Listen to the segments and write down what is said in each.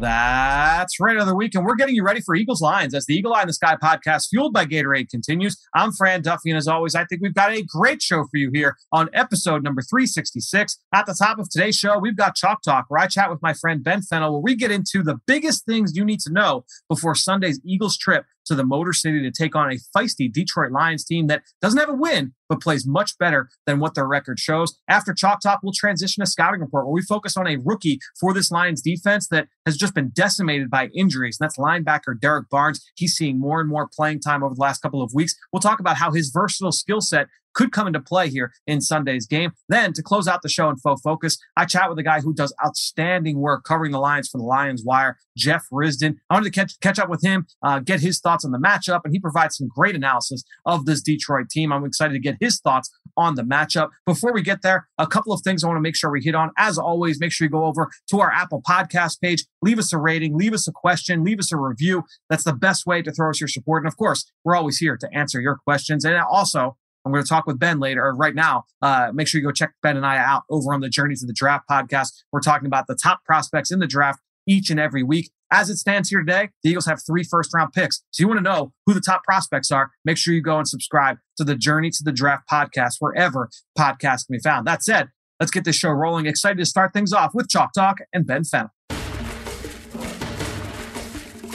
That's right, another week, and we're getting you ready for Eagles Lions as the Eagle Eye in the Sky podcast, fueled by Gatorade, continues. I'm Fran Duffy, and as always, I think we've got a great show for you here on episode number 366. At the top of today's show, we've got Chalk Talk, where I chat with my friend Ben Fennell, where we get into the biggest things you need to know before Sunday's Eagles trip to the Motor City to take on a feisty Detroit Lions team that doesn't have a win, but plays much better than what their record shows. After Chalk Talk, we'll transition to scouting report where we focus on a rookie for this Lions defense that has just been decimated by injuries. And that's linebacker Derrick Barnes. He's seeing more and more playing time over the last couple of weeks. We'll talk about how his versatile skill set could come into play here in Sunday's game. Then to close out the show in faux focus, I chat with a guy who does outstanding work covering the Lions for the Lions Wire, Jeff Risdon. I wanted to catch, catch up with him, uh, get his thoughts on the matchup, and he provides some great analysis of this Detroit team. I'm excited to get his thoughts on the matchup. Before we get there, a couple of things I want to make sure we hit on. As always, make sure you go over to our Apple Podcast page, leave us a rating, leave us a question, leave us a review. That's the best way to throw us your support. And of course, we're always here to answer your questions. And also, I'm going to talk with Ben later right now. Uh, make sure you go check Ben and I out over on the Journey to the Draft podcast. We're talking about the top prospects in the draft each and every week. As it stands here today, the Eagles have three first round picks. So you want to know who the top prospects are, make sure you go and subscribe to the Journey to the Draft podcast wherever podcasts can be found. That said, let's get this show rolling. Excited to start things off with Chalk Talk and Ben Fennell.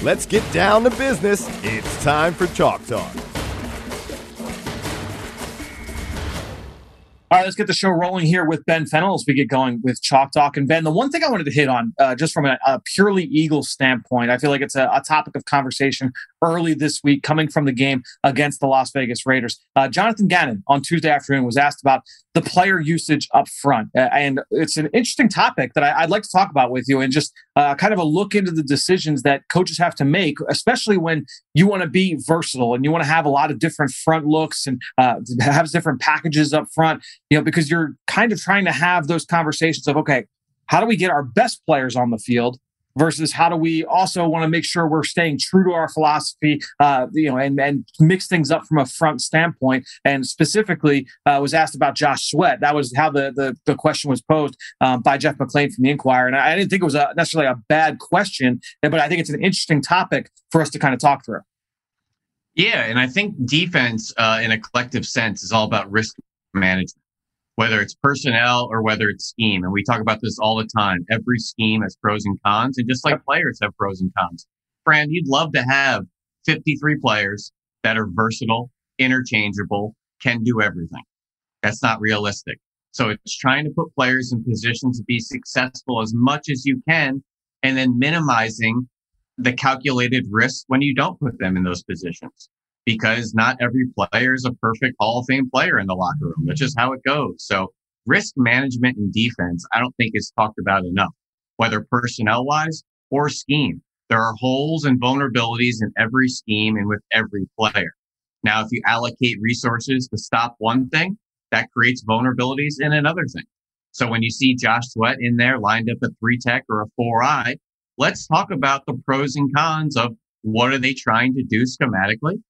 Let's get down to business. It's time for Chalk Talk. All right, let's get the show rolling here with Ben Fennell as we get going with Chalk Talk. And Ben, the one thing I wanted to hit on, uh, just from a, a, purely Eagles standpoint, I feel like it's a, a, topic of conversation early this week coming from the game against the Las Vegas Raiders. Uh, Jonathan Gannon on Tuesday afternoon was asked about the player usage up front. Uh, and it's an interesting topic that I, would like to talk about with you and just uh, kind of a look into the decisions that coaches have to make, especially when you want to be versatile and you want to have a lot of different front looks and uh, have different packages up front, you know, because you're kind of trying to have those conversations of, okay, how do we get our best players on the field? Versus how do we also want to make sure we're staying true to our philosophy, uh, you know, and, and mix things up from a front standpoint. And specifically, uh, was asked about Josh Sweat. That was how the the, the question was posed um, by Jeff McLane from the Inquirer, and I, I didn't think it was a, necessarily a bad question, but I think it's an interesting topic for us to kind of talk through. Yeah, and I think defense, uh, in a collective sense, is all about risk management whether it's personnel or whether it's scheme. And we talk about this all the time. Every scheme has pros and cons, and just like players have pros and cons. Fran, you'd love to have 53 players that are versatile, interchangeable, can do everything. That's not realistic. So it's trying to put players in positions to be successful as much as you can, and then minimizing the calculated risk when you don't put them in those positions because not every player is a perfect Hall of Fame player in the locker room. That's just how it goes. So risk management and defense, I don't think is talked about enough, whether personnel wise or scheme. There are holes and vulnerabilities in every scheme and with every player. Now, if you allocate resources to stop one thing, that creates vulnerabilities in another thing. So when you see Josh Sweat in there lined up a three tech or a four eye, let's talk about the pros and cons of what are they trying to do schematically?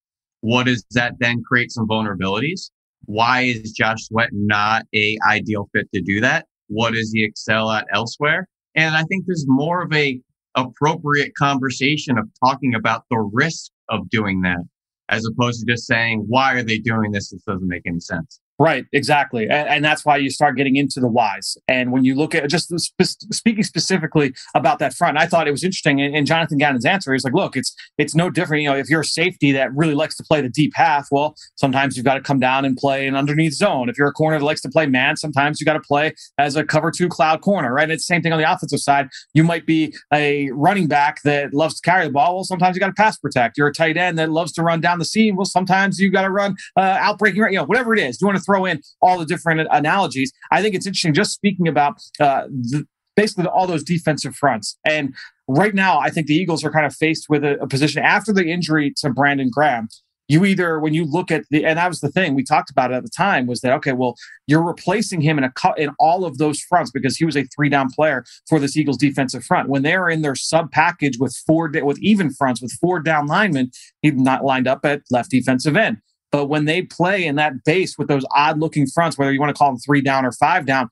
What does that then create some vulnerabilities? Why is Josh Sweat not a ideal fit to do that? What does he excel at elsewhere? And I think there's more of a appropriate conversation of talking about the risk of doing that as opposed to just saying, why are they doing this? This doesn't make any sense. Right, exactly. And, and, that's why you start getting into the whys. And when you look at just spe- speaking specifically about that front, I thought it was interesting. And, in Jonathan Gannon's answer, he's like, look, it's it's no different. You know, if you're a safety that really likes to play the deep half, well, sometimes you've got to come down and play an underneath zone. If you're a corner that likes to play man, sometimes you got to play as a cover two cloud corner, right? And it's the same thing on the offensive side. You might be a running back that loves to carry the ball. Well, sometimes you got to pass protect. You're a tight end that loves to run down the seam. Well, sometimes you got to run uh, outbreaking, right, you know, whatever it is. You want to throw in all the different analogies. I think it's interesting just speaking about uh, the, basically all those defensive fronts. And right now, I think the Eagles are kind of faced with a, a position after the injury to Brandon Graham you either when you look at the and that was the thing we talked about at the time was that okay well you're replacing him in a cut in all of those fronts because he was a three down player for this Eagles defensive front when they're in their sub package with four with even fronts with four down linemen he's not lined up at left defensive end but when they play in that base with those odd looking fronts whether you want to call them three down or five down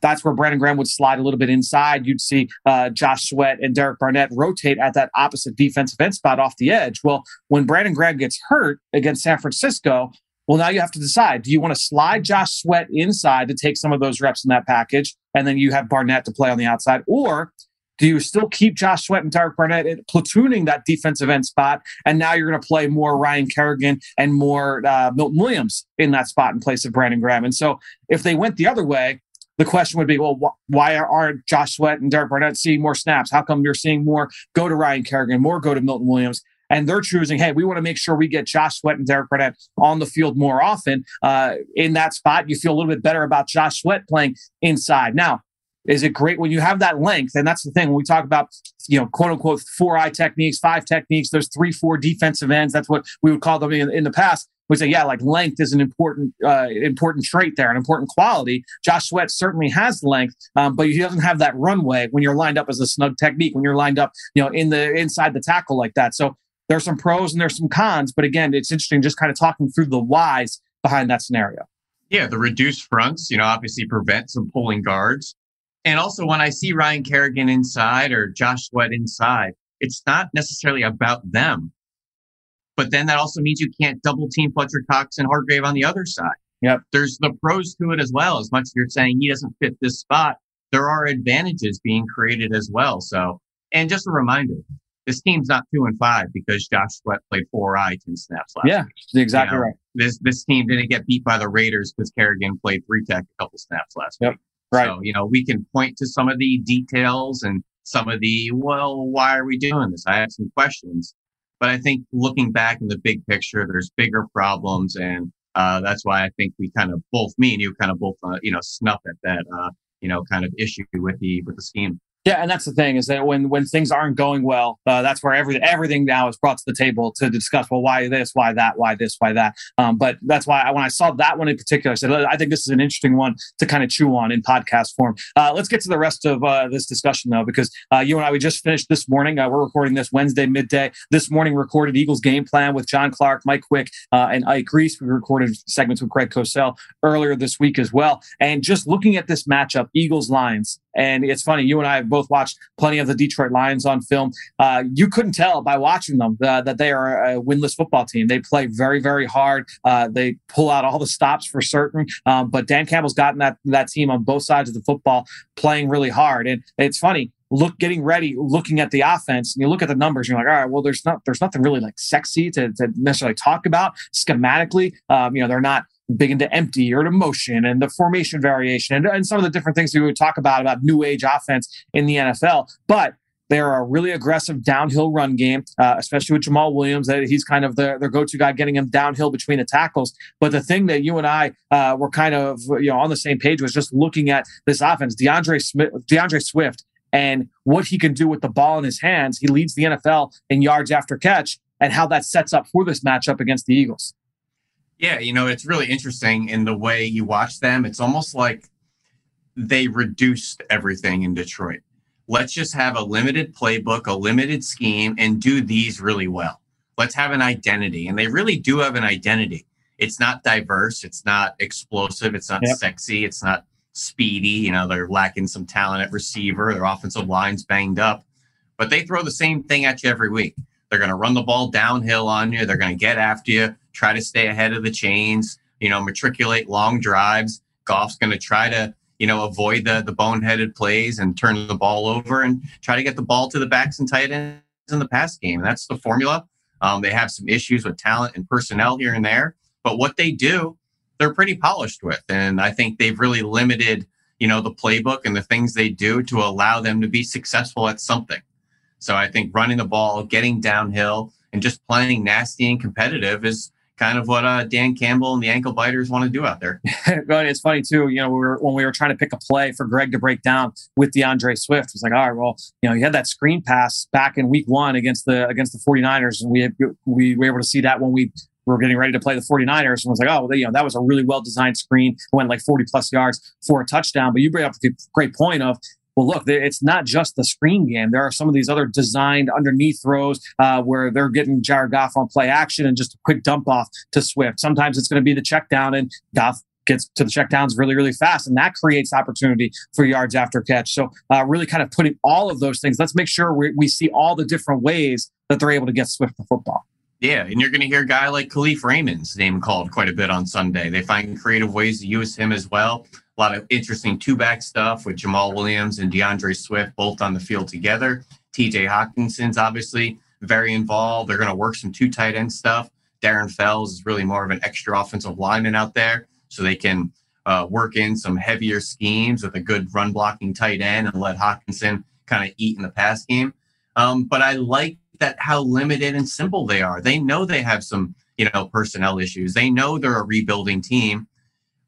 that's where Brandon Graham would slide a little bit inside. You'd see uh, Josh Sweat and Derek Barnett rotate at that opposite defensive end spot off the edge. Well, when Brandon Graham gets hurt against San Francisco, well, now you have to decide do you want to slide Josh Sweat inside to take some of those reps in that package, and then you have Barnett to play on the outside, or do you still keep Josh Sweat and Derek Barnett platooning that defensive end spot? And now you're going to play more Ryan Kerrigan and more uh, Milton Williams in that spot in place of Brandon Graham. And so if they went the other way, the question would be, well, wh- why aren't Josh Sweat and Derek Barnett seeing more snaps? How come you're seeing more go to Ryan Kerrigan, more go to Milton Williams? And they're choosing, hey, we want to make sure we get Josh Sweat and Derek Barnett on the field more often. Uh, in that spot, you feel a little bit better about Josh Sweat playing inside. Now, is it great when you have that length? And that's the thing when we talk about, you know, quote unquote, four eye techniques, five techniques, those three, four defensive ends. That's what we would call them in, in the past we say, yeah, like length is an important uh, important trait there, an important quality. Josh Sweat certainly has length, um, but he doesn't have that runway when you're lined up as a snug technique, when you're lined up, you know, in the inside the tackle like that. So there's some pros and there's some cons, but again, it's interesting just kind of talking through the whys behind that scenario. Yeah, the reduced fronts, you know, obviously prevent some pulling guards. And also when I see Ryan Kerrigan inside or Josh Sweat inside, it's not necessarily about them. But then that also means you can't double team Fletcher Cox and Hargrave on the other side. Yep. There's the pros to it as well. As much as you're saying he doesn't fit this spot, there are advantages being created as well. So, and just a reminder, this team's not two and five because Josh Sweat played four I 10 snaps last Yeah, week. exactly you know, right. This, this team didn't get beat by the Raiders because Kerrigan played three tech a couple snaps last yep. week. Right. So, you know, we can point to some of the details and some of the, well, why are we doing this? I have some questions. But I think looking back in the big picture, there's bigger problems, and uh, that's why I think we kind of both, me and you, kind of both, uh, you know, snuff at that, uh, you know, kind of issue with the with the scheme. Yeah, and that's the thing is that when when things aren't going well, uh, that's where everything everything now is brought to the table to discuss. Well, why this? Why that? Why this? Why that? Um, but that's why I, when I saw that one in particular, I said I think this is an interesting one to kind of chew on in podcast form. Uh, let's get to the rest of uh, this discussion though, because uh, you and I we just finished this morning. Uh, we're recording this Wednesday midday. This morning recorded Eagles game plan with John Clark, Mike Quick, uh, and Ike Reese. We recorded segments with Greg Cosell earlier this week as well. And just looking at this matchup, Eagles Lions. And it's funny, you and I have both watched plenty of the Detroit Lions on film. Uh, you couldn't tell by watching them uh, that they are a winless football team. They play very, very hard. Uh, they pull out all the stops for certain. Um, but Dan Campbell's gotten that that team on both sides of the football playing really hard. And it's funny look getting ready looking at the offense and you look at the numbers you're like all right well there's not there's nothing really like sexy to, to necessarily talk about schematically um, you know they're not big into empty or to motion and the formation variation and, and some of the different things we would talk about about new age offense in the NFL. But they're a really aggressive downhill run game, uh, especially with Jamaal Williams. That he's kind of the, their go-to guy, getting him downhill between the tackles. But the thing that you and I uh, were kind of you know on the same page was just looking at this offense, DeAndre Smith, D'Andre Swift, and what he can do with the ball in his hands. He leads the NFL in yards after catch, and how that sets up for this matchup against the Eagles. Yeah, you know, it's really interesting in the way you watch them. It's almost like they reduced everything in Detroit. Let's just have a limited playbook, a limited scheme, and do these really well. Let's have an identity. And they really do have an identity. It's not diverse, it's not explosive, it's not yep. sexy, it's not speedy. You know, they're lacking some talent at receiver, their offensive line's banged up, but they throw the same thing at you every week. They're going to run the ball downhill on you, they're going to get after you try to stay ahead of the chains, you know, matriculate long drives. Goff's going to try to, you know, avoid the the boneheaded plays and turn the ball over and try to get the ball to the backs and tight ends in the pass game. That's the formula. Um, they have some issues with talent and personnel here and there, but what they do, they're pretty polished with. And I think they've really limited, you know, the playbook and the things they do to allow them to be successful at something. So I think running the ball, getting downhill, and just playing nasty and competitive is kind of what uh, Dan Campbell and the ankle biters want to do out there. it's funny too. You know, we were, when we were trying to pick a play for Greg to break down with D'Andre Swift, it was like, all right, well, you know, he had that screen pass back in week one against the against the 49ers, and we had, we were able to see that when we were getting ready to play the 49ers and was like, oh, well, you know, that was a really well designed screen. It went like 40 plus yards for a touchdown. But you bring up a great point of well, look, it's not just the screen game. There are some of these other designed underneath throws uh, where they're getting Jared Goff on play action and just a quick dump off to Swift. Sometimes it's going to be the check down and Goff gets to the check downs really, really fast. And that creates opportunity for yards after catch. So, uh, really kind of putting all of those things, let's make sure we, we see all the different ways that they're able to get Swift the football. Yeah, and you're going to hear a guy like Kalif Raymond's name called quite a bit on Sunday. They find creative ways to use him as well a lot of interesting two back stuff with Jamaal Williams and D'Andre Swift both on the field together. TJ Hockenson's obviously very involved. They're going to work some two tight end stuff. Darren Fells is really more of an extra offensive lineman out there, so they can uh, work in some heavier schemes with a good run blocking tight end and let Hawkinson kind of eat in the pass game. Um, but I like that how limited and simple they are. They know they have some, you know, personnel issues. They know they're a rebuilding team,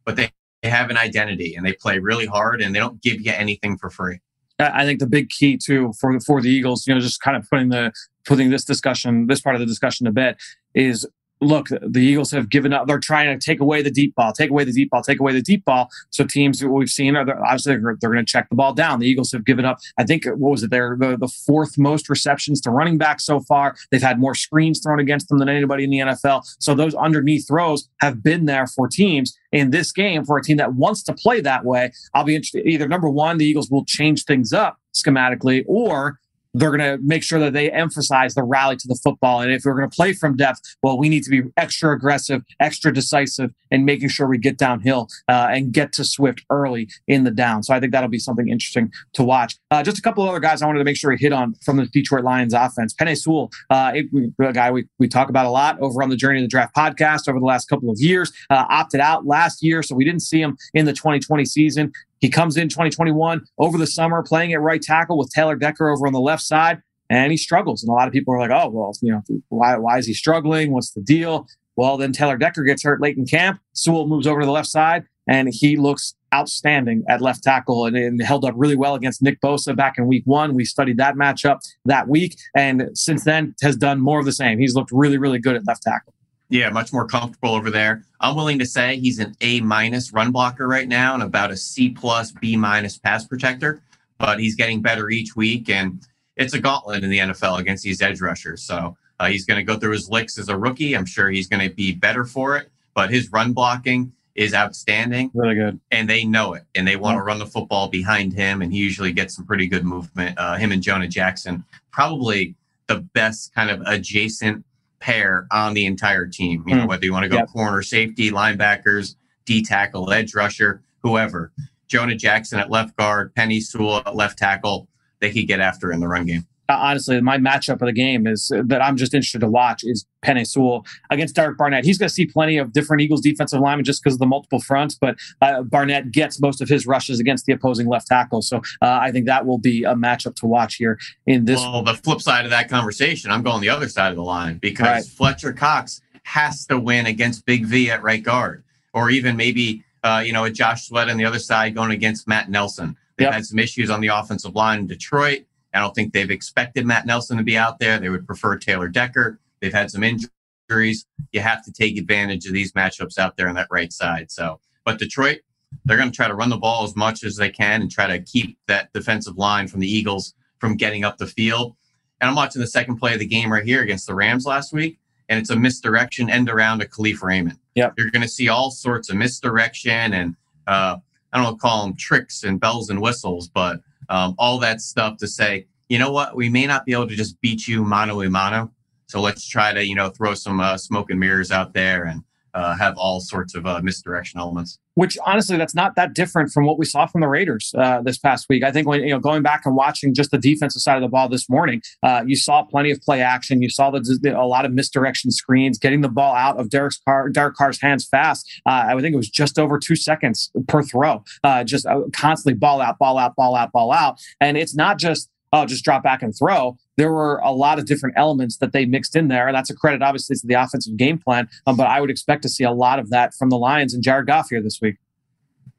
but they they have an identity and they play really hard and they don't give you anything for free. I think the big key too for for the Eagles, you know, just kind of putting the putting this discussion, this part of the discussion to bed, is look, the Eagles have given up. They're trying to take away the deep ball, take away the deep ball, take away the deep ball. So teams that we've seen are obviously they're, they're going to check the ball down. The Eagles have given up. I think what was it? They're the, the fourth most receptions to running back so far. They've had more screens thrown against them than anybody in the NFL. So those underneath throws have been there for teams in this game for a team that wants to play that way. I'll be interested. Either number one, the Eagles will change things up schematically, or they're going to make sure that they emphasize the rally to the football. And if we're going to play from depth, well, we need to be extra aggressive, extra decisive, and making sure we get downhill uh, and get to Swift early in the down. So I think that'll be something interesting to watch. Uh, just a couple of other guys I wanted to make sure we hit on from the Detroit Lions offense. Penei Sewell, uh, a guy we, we talk about a lot over on the Journey of the Draft podcast over the last couple of years, uh, opted out last year. So we didn't see him in the 2020 season. He comes in 2021 over the summer playing at right tackle with Taylor Decker over on the left side, and he struggles. And a lot of people are like, oh, well, you know, why, why is he struggling? What's the deal? Well, then Taylor Decker gets hurt late in camp. Sewell moves over to the left side, and he looks outstanding at left tackle and, and, held up really well against Nick Bosa back in week one. We studied that matchup that week, and since then has done more of the same. He's looked really, really good at left tackle. Yeah, much more comfortable over there. I'm willing to say he's an A minus run blocker right now and about a C plus B minus pass protector, but he's getting better each week. And it's a gauntlet in the NFL against these edge rushers. So uh, he's going to go through his licks as a rookie. I'm sure he's going to be better for it, but his run blocking is outstanding. Really good. And they know it and they want yeah. to run the football behind him. And he usually gets some pretty good movement. Uh, him and Jonah Jackson, probably the best kind of adjacent pair on the entire team. You know, mm. whether you want to go yep. corner, safety, linebackers, D tackle, edge rusher, whoever. Jonah Jackson at left guard, Penei Sewell at left tackle. They could get after in the run game. Uh, honestly, my matchup of the game is uh, that I'm just interested to watch is Penei Sewell against Derek Barnett. He's going to see plenty of different Eagles defensive linemen just because of the multiple fronts, but uh, Barnett gets most of his rushes against the opposing left tackle. So uh, I think that will be a matchup to watch here in this. Well, the flip side of that conversation, I'm going the other side of the line because right. Fletcher Cox has to win against Big V at right guard, or even maybe uh, you know a Josh Sweat on the other side going against Matt Nelson. They've yep. had some issues on the offensive line in Detroit. I don't think they've expected Matt Nelson to be out there. They would prefer Taylor Decker. They've had some injuries. You have to take advantage of these matchups out there on that right side. So, but Detroit, they're going to try to run the ball as much as they can and try to keep that defensive line from the Eagles from getting up the field. And I'm watching the second play of the game right here against the Rams last week, and it's a misdirection end around to Kalif Raymond. Yeah, you're going to see all sorts of misdirection and uh, I don't know, call them tricks and bells and whistles, but um, all that stuff to say, you know what, we may not be able to just beat you mano a mano. So let's try to, you know, throw some uh, smoke and mirrors out there and uh, have all sorts of uh, misdirection elements. Which honestly, that's not that different from what we saw from the Raiders uh, this past week. I think when you know going back and watching just the defensive side of the ball this morning, uh, you saw plenty of play action. You saw the, a lot of misdirection screens, getting the ball out of Derek Carr, Derek Carr's hands fast. Uh, I think it was just over two seconds per throw, uh, just constantly ball out, ball out, ball out, ball out. And it's not just oh, just drop back and throw. There were a lot of different elements that they mixed in there. And that's a credit, obviously, to the offensive game plan. Um, but I would expect to see a lot of that from the Lions and Jared Goff here this week.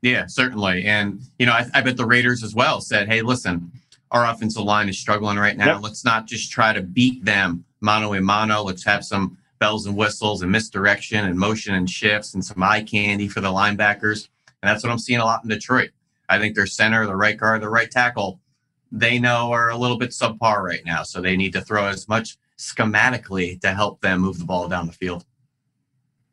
Yeah, certainly. And, you know, I, I bet the Raiders as well said, hey, listen, our offensive line is struggling right now. Yep. Let's not just try to beat them mano a mano. Let's have some bells and whistles and misdirection and motion and shifts and some eye candy for the linebackers. And that's what I'm seeing a lot in Detroit. I think their center, the right guard, the right tackle, they know are a little bit subpar right now. So they need to throw as much schematically to help them move the ball down the field.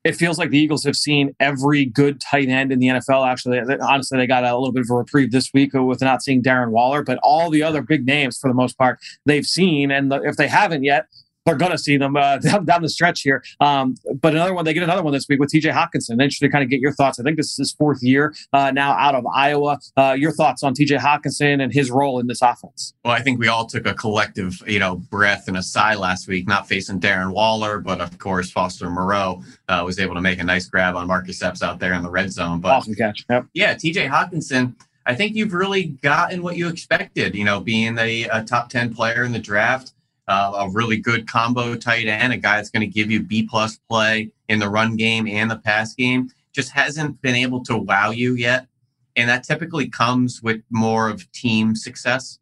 It feels like the Eagles have seen every good tight end in the NFL. Actually, honestly, they got a little bit of a reprieve this week with not seeing Darren Waller, but all the other big names, for the most part, they've seen. And if they haven't yet, they're going to see them uh, down, down, the stretch here. Um, but another one, they get another one this week with TJ Hockenson. Interesting to kind of get your thoughts. I think this is his fourth year uh, now out of Iowa. Uh, your thoughts on TJ Hockenson and his role in this offense? Well, I think we all took a collective, you know, breath and a sigh last week, not facing Darren Waller, but of course Foster Moreau uh, was able to make a nice grab on Marcus Epps out there in the red zone. But awesome catch. Yep. Yeah, TJ Hockenson. I think you've really gotten what you expected, you know, being a, a top 10 player in the draft uh, a really good combo tight end, a guy that's going to give you B plus play in the run game and the pass game, just hasn't been able to wow you yet. And that typically comes with more of team success.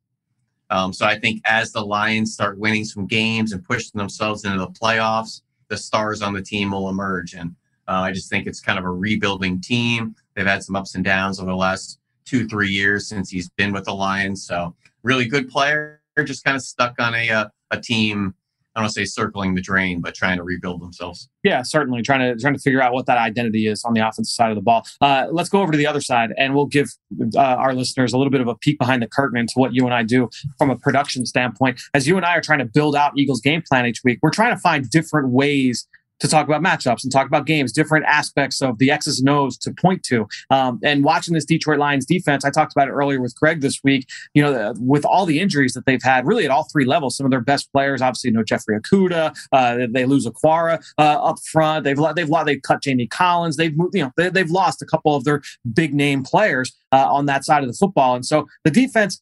Um, so I think as the Lions start winning some games and pushing themselves into the playoffs, the stars on the team will emerge. And uh, I just think it's kind of a rebuilding team. They've had some ups and downs over the last two, three years since he's been with the Lions. So really good player, just kind of stuck on a, uh, a team I don't want to say circling the drain, but trying to rebuild themselves. Yeah, certainly trying to trying to figure out what that identity is on the offensive side of the ball. Uh, let's go over to the other side, and we'll give uh, our listeners a little bit of a peek behind the curtain into what you and I do from a production standpoint. As you and I are trying to build out Eagles game plan each week, we're trying to find different ways to talk about matchups and talk about games, different aspects of the X's and O's to point to. Um, and watching this Detroit Lions defense, I talked about it earlier with Greg this week. You know, with all the injuries that they've had, really at all three levels, some of their best players, obviously, you know, Jeffrey Okudah, uh, they lose Okwara uh, up front. They've they've lost they've cut Jamie Collins. They've you know they, have lost a couple of their big name players uh, on that side of the football, and so the defense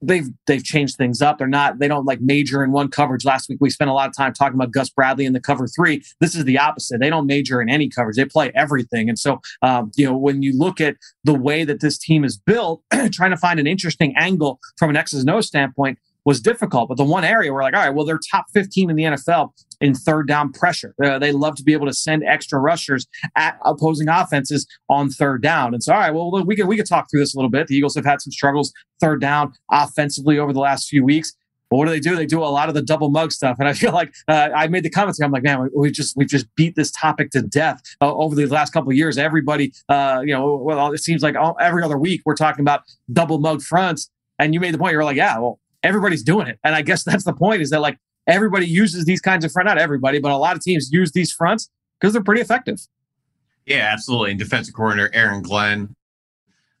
they've they've changed things up. They're not they don't like major in one coverage. Last week we spent a lot of time talking about Gus Bradley in the cover three. This is the opposite. They don't major in any coverage. They play everything. And so um, you know when you look at the way that this team is built, trying to find an interesting angle from an X's and O standpoint, was difficult. But the one area we're like, all right, well, they're top 15 in the NFL in third down pressure. Uh, they love to be able to send extra rushers at opposing offenses on third down. And so, all right, well, we can we can talk through this a little bit. The Eagles have had some struggles third down offensively over the last few weeks. But what do they do? They do a lot of the double mug stuff, and I feel like uh, I made the comments. I'm like, man, we, just we just beat this topic to death uh, over the last couple of years. Everybody, uh, you know, well, it seems like all, every other week we're talking about double mug fronts. And you made the point. You're like, yeah, well, everybody's doing it. And I guess that's the point is that like everybody uses these kinds of front, not everybody, but a lot of teams use these fronts because they're pretty effective. Yeah, absolutely. And defensive coordinator Aaron Glenn,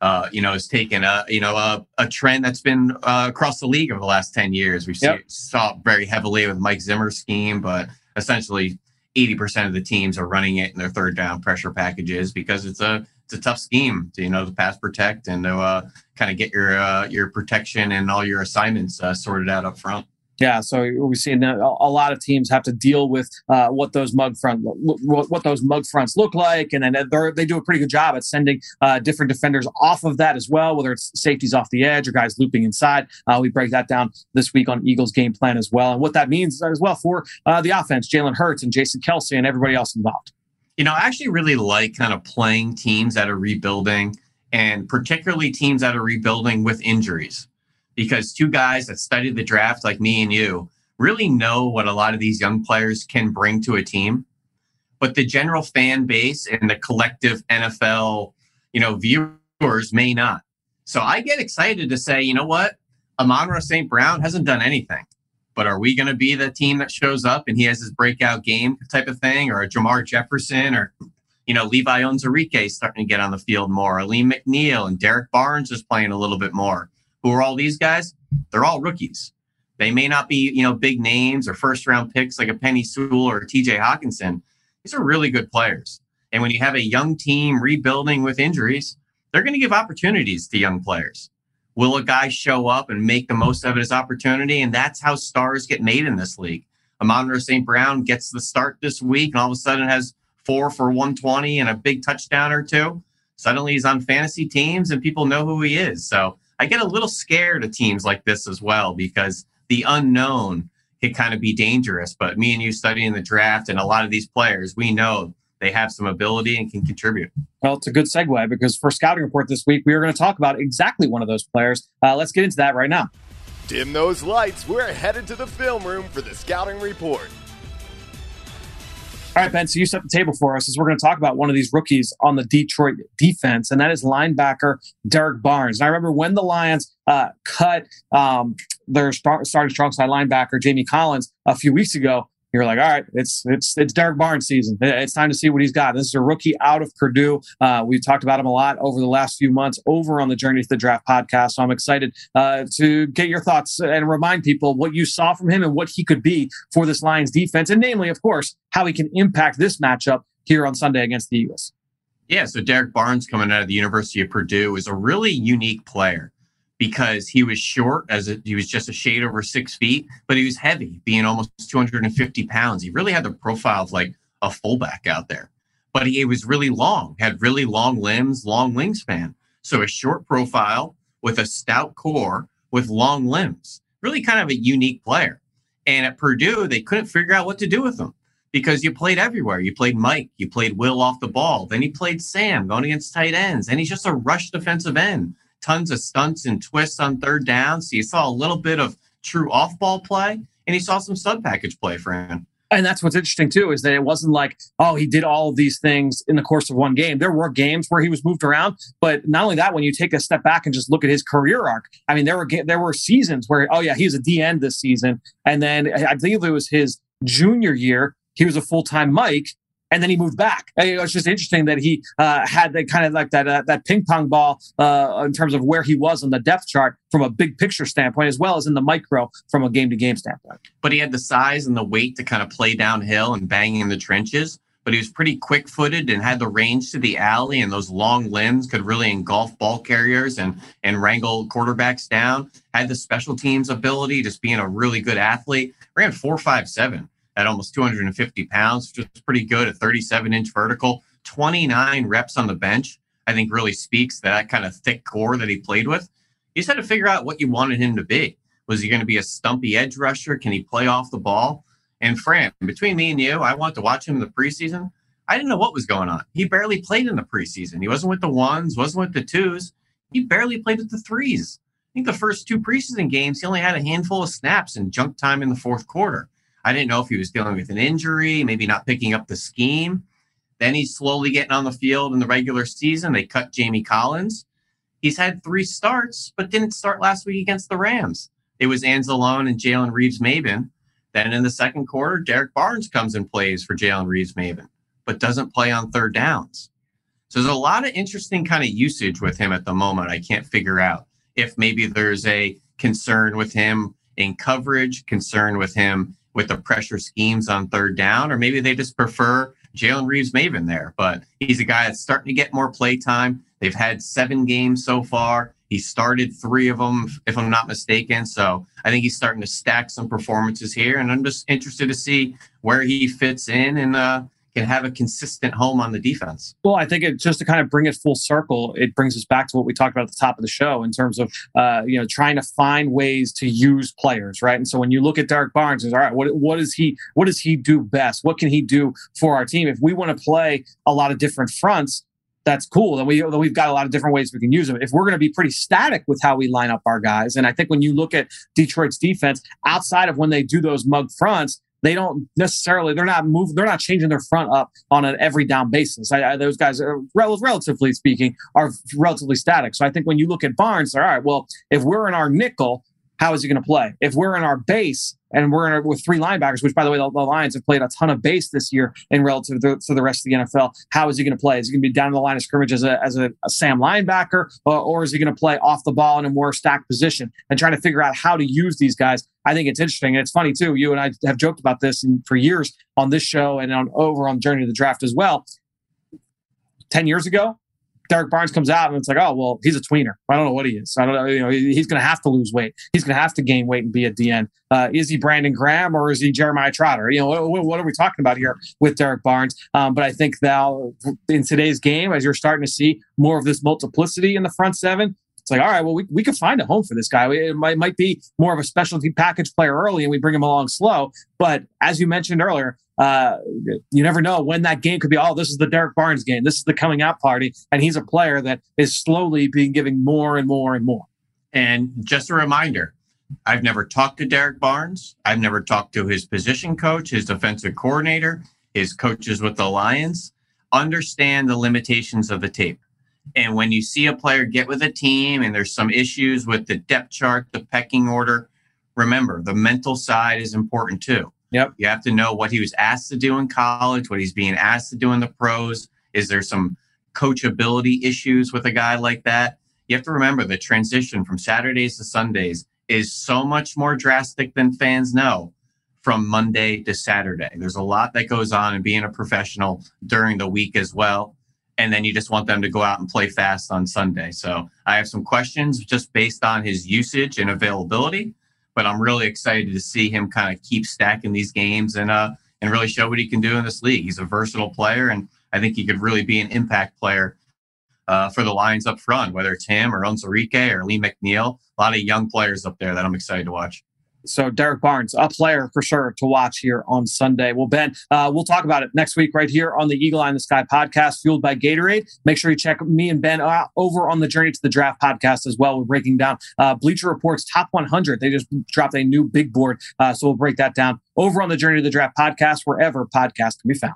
uh, you know, has taken a you know a, a trend that's been uh, across the league over the last ten years. We yep. saw very heavily with Mike Zimmer's scheme, but essentially eighty percent of the teams are running it in their third down pressure packages because it's a it's a tough scheme to you know to pass protect and to uh, kind of get your uh, your protection and all your assignments uh, sorted out up front. Yeah, so we've seen a lot of teams have to deal with uh, what those mug front what those mug fronts look like, and then they do a pretty good job at sending uh, different defenders off of that as well, whether it's safeties off the edge or guys looping inside. Uh, we break that down this week on Eagles game plan as well, and what that means as well for uh, the offense, Jalen Hurts and Jason Kelce and everybody else involved. You know, I actually really like kind of playing teams that are rebuilding and particularly teams that are rebuilding with injuries because two guys that studied the draft like me and you really know what a lot of these young players can bring to a team but the general fan base and the collective NFL, you know, viewers may not. So I get excited to say, you know what? Amon-Ra St. Brown hasn't done anything. But are we going to be the team that shows up and he has his breakout game type of thing, or a Jermar Jefferson, or you know Levi Onwuzurike starting to get on the field more, Alim McNeil and Derrick Barnes is playing a little bit more. Who are all these guys? They're all rookies. They may not be you know big names or first round picks like a Penei Sewell or T.J. Hockenson. These are really good players. And when you have a young team rebuilding with injuries, they're going to give opportunities to young players Will a guy show up and make the most of his opportunity? And that's how stars get made in this league. Amon St. Brown gets the start this week and all of a sudden has four for 120 and a big touchdown or two. Suddenly he's on fantasy teams and people know who he is. So I get a little scared of teams like this as well because the unknown can kind of be dangerous. But me and you studying the draft and a lot of these players, we know they have some ability and can contribute. Well, it's a good segue because for scouting report this week, we are going to talk about exactly one of those players. Uh, let's get into that right now. Dim those lights. We're headed to the film room for the scouting report. All right, Ben. So you set the table for us as we're going to talk about one of these rookies on the Detroit defense, and that is linebacker Derrick Barnes. And I remember when the Lions uh, cut um, their starting strong side linebacker Jamie Collins a few weeks ago you're like, all right, it's it's it's Derrick Barnes season. It's time to see what he's got. This is a rookie out of Purdue. Uh, we've talked about him a lot over the last few months over on the Journey to the Draft podcast. So I'm excited uh, to get your thoughts and remind people what you saw from him and what he could be for this Lions defense, and namely, of course, how he can impact this matchup here on Sunday against the Eagles. Yeah, so Derek Barnes coming out of the University of Purdue is a really unique player because he was short as a, he was just a shade over six feet, but he was heavy, being almost 250 pounds. He really had the profile of like a fullback out there, but he was really long, had really long limbs, long wingspan. So a short profile with a stout core with long limbs, really kind of a unique player. And at Purdue, they couldn't figure out what to do with him because you played everywhere. You played Mike, you played Will off the ball, then he played Sam going against tight ends, and he's just a rush defensive end tons of stunts and twists on third down. So you saw a little bit of true off ball play and you saw some stud package play for him. And that's what's interesting too is that it wasn't like, oh, he did all of these things in the course of one game. There were games where he was moved around, but not only that, when you take a step back and just look at his career arc, I mean, there were there were seasons where, oh yeah, he was a D end this season, and then I believe it was his junior year, he was a full time Mike, and then he moved back. It was just interesting that he uh, had that kind of like that uh, that ping pong ball uh, in terms of where he was on the depth chart from a big picture standpoint, as well as in the micro from a game to game standpoint. But he had the size and the weight to kind of play downhill and bang in the trenches. But he was pretty quick footed and had the range to the alley, and those long limbs could really engulf ball carriers and and wrangle quarterbacks down. Had the special teams ability, just being a really good athlete. Ran four five seven at almost 250 pounds, which is pretty good, a 37 inch vertical, 29 reps on the bench. I think really speaks that kind of thick core that he played with. You just had to figure out what you wanted him to be. Was he going to be a stumpy edge rusher? Can he play off the ball? And Fran, between me and you, I want to watch him in the preseason. I didn't know what was going on. He barely played in the preseason. He wasn't with the ones, wasn't with the twos. He barely played with the threes. I think the first two preseason games, he only had a handful of snaps and junk time in the fourth quarter. I didn't know if he was dealing with an injury, maybe not picking up the scheme. Then he's slowly getting on the field in the regular season. They cut Jamie Collins. He's had three starts, but didn't start last week against the Rams. It was Anzalone and Jalen Reeves-Maybin. Then in the second quarter, Derrick Barnes comes and plays for Jalen Reeves-Maybin, but doesn't play on third downs. So there's a lot of interesting kind of usage with him at the moment. I can't figure out if maybe there's a concern with him in coverage, concern with him with the pressure schemes on third down, or maybe they just prefer Jalen Reeves Maybin there. But he's a guy that's starting to get more play time. They've had seven games so far. He started three of them, if I'm not mistaken. So I think he's starting to stack some performances here, and I'm just interested to see where he fits in and uh, can have a consistent home on the defense. Well, I think it just to kind of bring it full circle, it brings us back to what we talked about at the top of the show in terms of uh, you know trying to find ways to use players, right? And so when you look at Derrick Barnes, is all right, what what does he what does he do best? What can he do for our team? If we want to play a lot of different fronts, that's cool. Then we then we've got a lot of different ways we can use them. If we're going to be pretty static with how we line up our guys, and I think when you look at Detroit's defense, outside of when they do those mug fronts, they don't necessarily they're not moving they're not changing their front up on an every down basis. I, I, those guys are rel- relatively speaking are relatively static. So i think when you look at barnes all right well if we're in our nickel how is he going to play if we're in our base and we're in our, with three linebackers, which by the way, the, the, Lions have played a ton of base this year in relative to the, to the rest of the NFL. How is he going to play? Is he going to be down the line of scrimmage as a, as a, a Sam linebacker, or, or is he going to play off the ball in a more stacked position and trying to figure out how to use these guys? I think it's interesting. And it's funny too. You and I have joked about this for years on this show and on over on Journey to the Draft as well. 10 years ago, Derrick Barnes comes out and it's like, oh well, he's a tweener. I don't know what he is. I don't know. You know, he's going to have to lose weight. He's going to have to gain weight and be a DN. Uh, is he Brandon Graham or is he Jeremiah Trotter? You know, what, what are we talking about here with Derrick Barnes? Um, but I think now in today's game, as you're starting to see more of this multiplicity in the front seven, it's like, all right, well, we, we could find a home for this guy. It might, might be more of a specialty package player early and we bring him along slow. But as you mentioned earlier, uh, you never know when that game could be. Oh, this is the Derrick Barnes game. This is the coming out party. And he's a player that is slowly being giving more and more and more. And just a reminder, I've never talked to Derrick Barnes. I've never talked to his position coach, his defensive coordinator, his coaches with the Lions. Understand the limitations of the tape. And when you see a player get with a team and there's some issues with the depth chart, the pecking order, remember the mental side is important too. Yep. You have to know what he was asked to do in college, what he's being asked to do in the pros. Is there some coachability issues with a guy like that? You have to remember the transition from Saturdays to Sundays is so much more drastic than fans know from Monday to Saturday. There's a lot that goes on in being a professional during the week as well and then you just want them to go out and play fast on Sunday. So I have some questions just based on his usage and availability, but I'm really excited to see him kind of keep stacking these games and uh and really show what he can do in this league. He's a versatile player, and I think he could really be an impact player uh, for the Lions up front, whether it's him or Onwuzurike or Lee McNeil. A lot of young players up there that I'm excited to watch. So Derrick Barnes, a player for sure to watch here on Sunday. Well, Ben, uh, we'll talk about it next week right here on the Eagle Eye in the Sky podcast, fueled by Gatorade. Make sure you check me and Ben uh, over on the Journey to the Draft podcast as well. We're breaking down uh, Bleacher Report's top 100. They just dropped a new big board, uh, so we'll break that down over on the Journey to the Draft podcast, wherever podcasts can be found.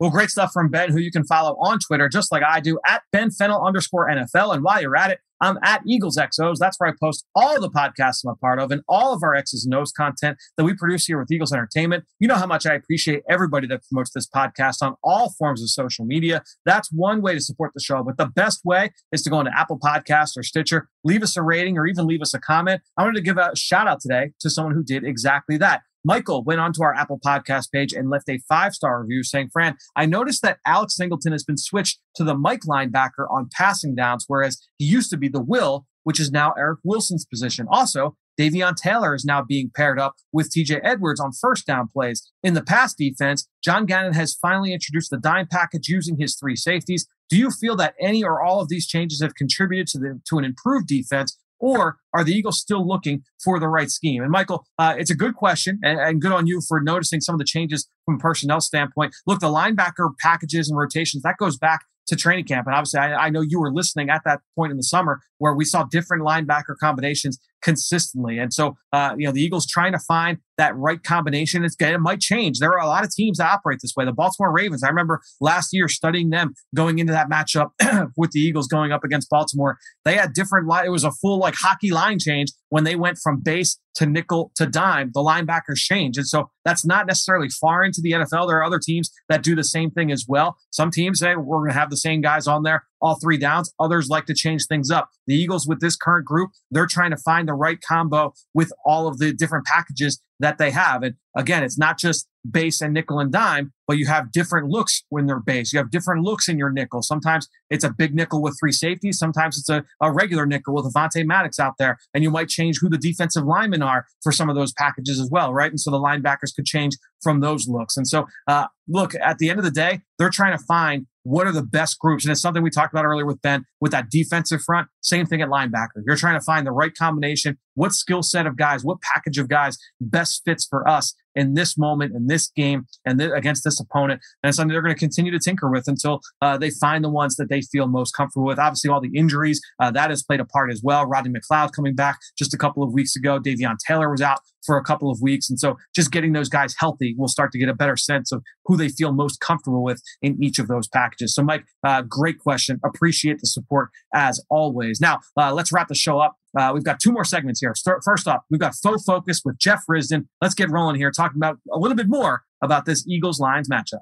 Well, great stuff from Ben, who you can follow on Twitter, just like I do, at Ben Fennell underscore NFL. And while you're at it, I'm at Eagles XOs. That's where I post all the podcasts I'm a part of and all of our X's and O's content that we produce here with Eagles Entertainment. You know how much I appreciate everybody that promotes this podcast on all forms of social media. That's one way to support the show. But the best way is to go into Apple Podcasts or Stitcher, leave us a rating or even leave us a comment. I wanted to give a shout out today to someone who did exactly that. Michael went onto our Apple Podcast page and left a five star review saying, Fran, I noticed that Alex Singleton has been switched to the Mike linebacker on passing downs, whereas he used to be the Will, which is now Eric Wilson's position. Also, Davion Taylor is now being paired up with TJ Edwards on first down plays. In the pass defense, John Gannon has finally introduced the dime package using his three safeties. Do you feel that any or all of these changes have contributed to the to an improved defense, or are the Eagles still looking for the right scheme? And Michael, uh, it's a good question, and, and, good on you for noticing some of the changes from a personnel standpoint. Look, the linebacker packages and rotations that goes back to training camp, and obviously, I, I know you were listening at that point in the summer where we saw different linebacker combinations consistently. And so, uh, you know, the Eagles trying to find that right combination. It's, it might change. There are a lot of teams that operate this way. The Baltimore Ravens, I remember last year studying them going into that matchup with the Eagles going up against Baltimore. They had different, it was a full like hockey line change when they went from base to nickel to dime. The linebackers change. And so that's not necessarily far into the NFL. There are other teams that do the same thing as well. Some teams say we're going to have the same guys on there all three downs. Others like to change things up. The Eagles, with this current group, they're trying to find the right combo with all of the different packages that they have. And again, it's not just base and nickel and dime, but you have different looks when they're base. You have different looks in your nickel. Sometimes it's a big nickel with three safeties. Sometimes it's a, a regular nickel with Avonte Maddox out there. And you might change who the defensive linemen are for some of those packages as well, right? And so the linebackers could change from those looks. And so, uh, look, at the end of the day, they're trying to find what are the best groups? And it's something we talked about earlier with Ben with that defensive front. Same thing at linebacker. You're trying to find the right combination. What skill set of guys, what package of guys best fits for us in this moment, in this game, and th- against this opponent. And something they're going to continue to tinker with until uh, they find the ones that they feel most comfortable with. Obviously, all the injuries uh, that has played a part as well. Rodney McLeod coming back just a couple of weeks ago. Davion Taylor was out for a couple of weeks. And so just getting those guys healthy, we'll start to get a better sense of who they feel most comfortable with in each of those packages. So, Mike, uh, great question. Appreciate the support as always. Now, uh, let's wrap the show up. Uh, we've got two more segments here. Start, first off, we've got Faux Focus with Jeff Risdon. Let's get rolling here, talking about a little bit more about this Eagles Lions matchup.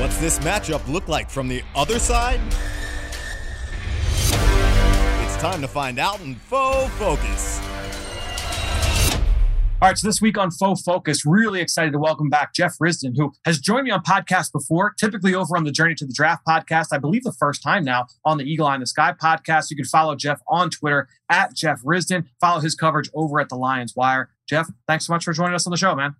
What's this matchup look like from the other side? It's time to find out in Faux Focus. All right, so this week on Faux Focus, really excited to welcome back Jeff Risdon, who has joined me on podcasts before, typically over on the Journey to the Draft podcast. I believe the first time now on the Eagle Eye in the Sky podcast. You can follow Jeff on Twitter at Jeff Risdon. Follow his coverage over at the Lions Wire. Jeff, thanks so much for joining us on the show, man.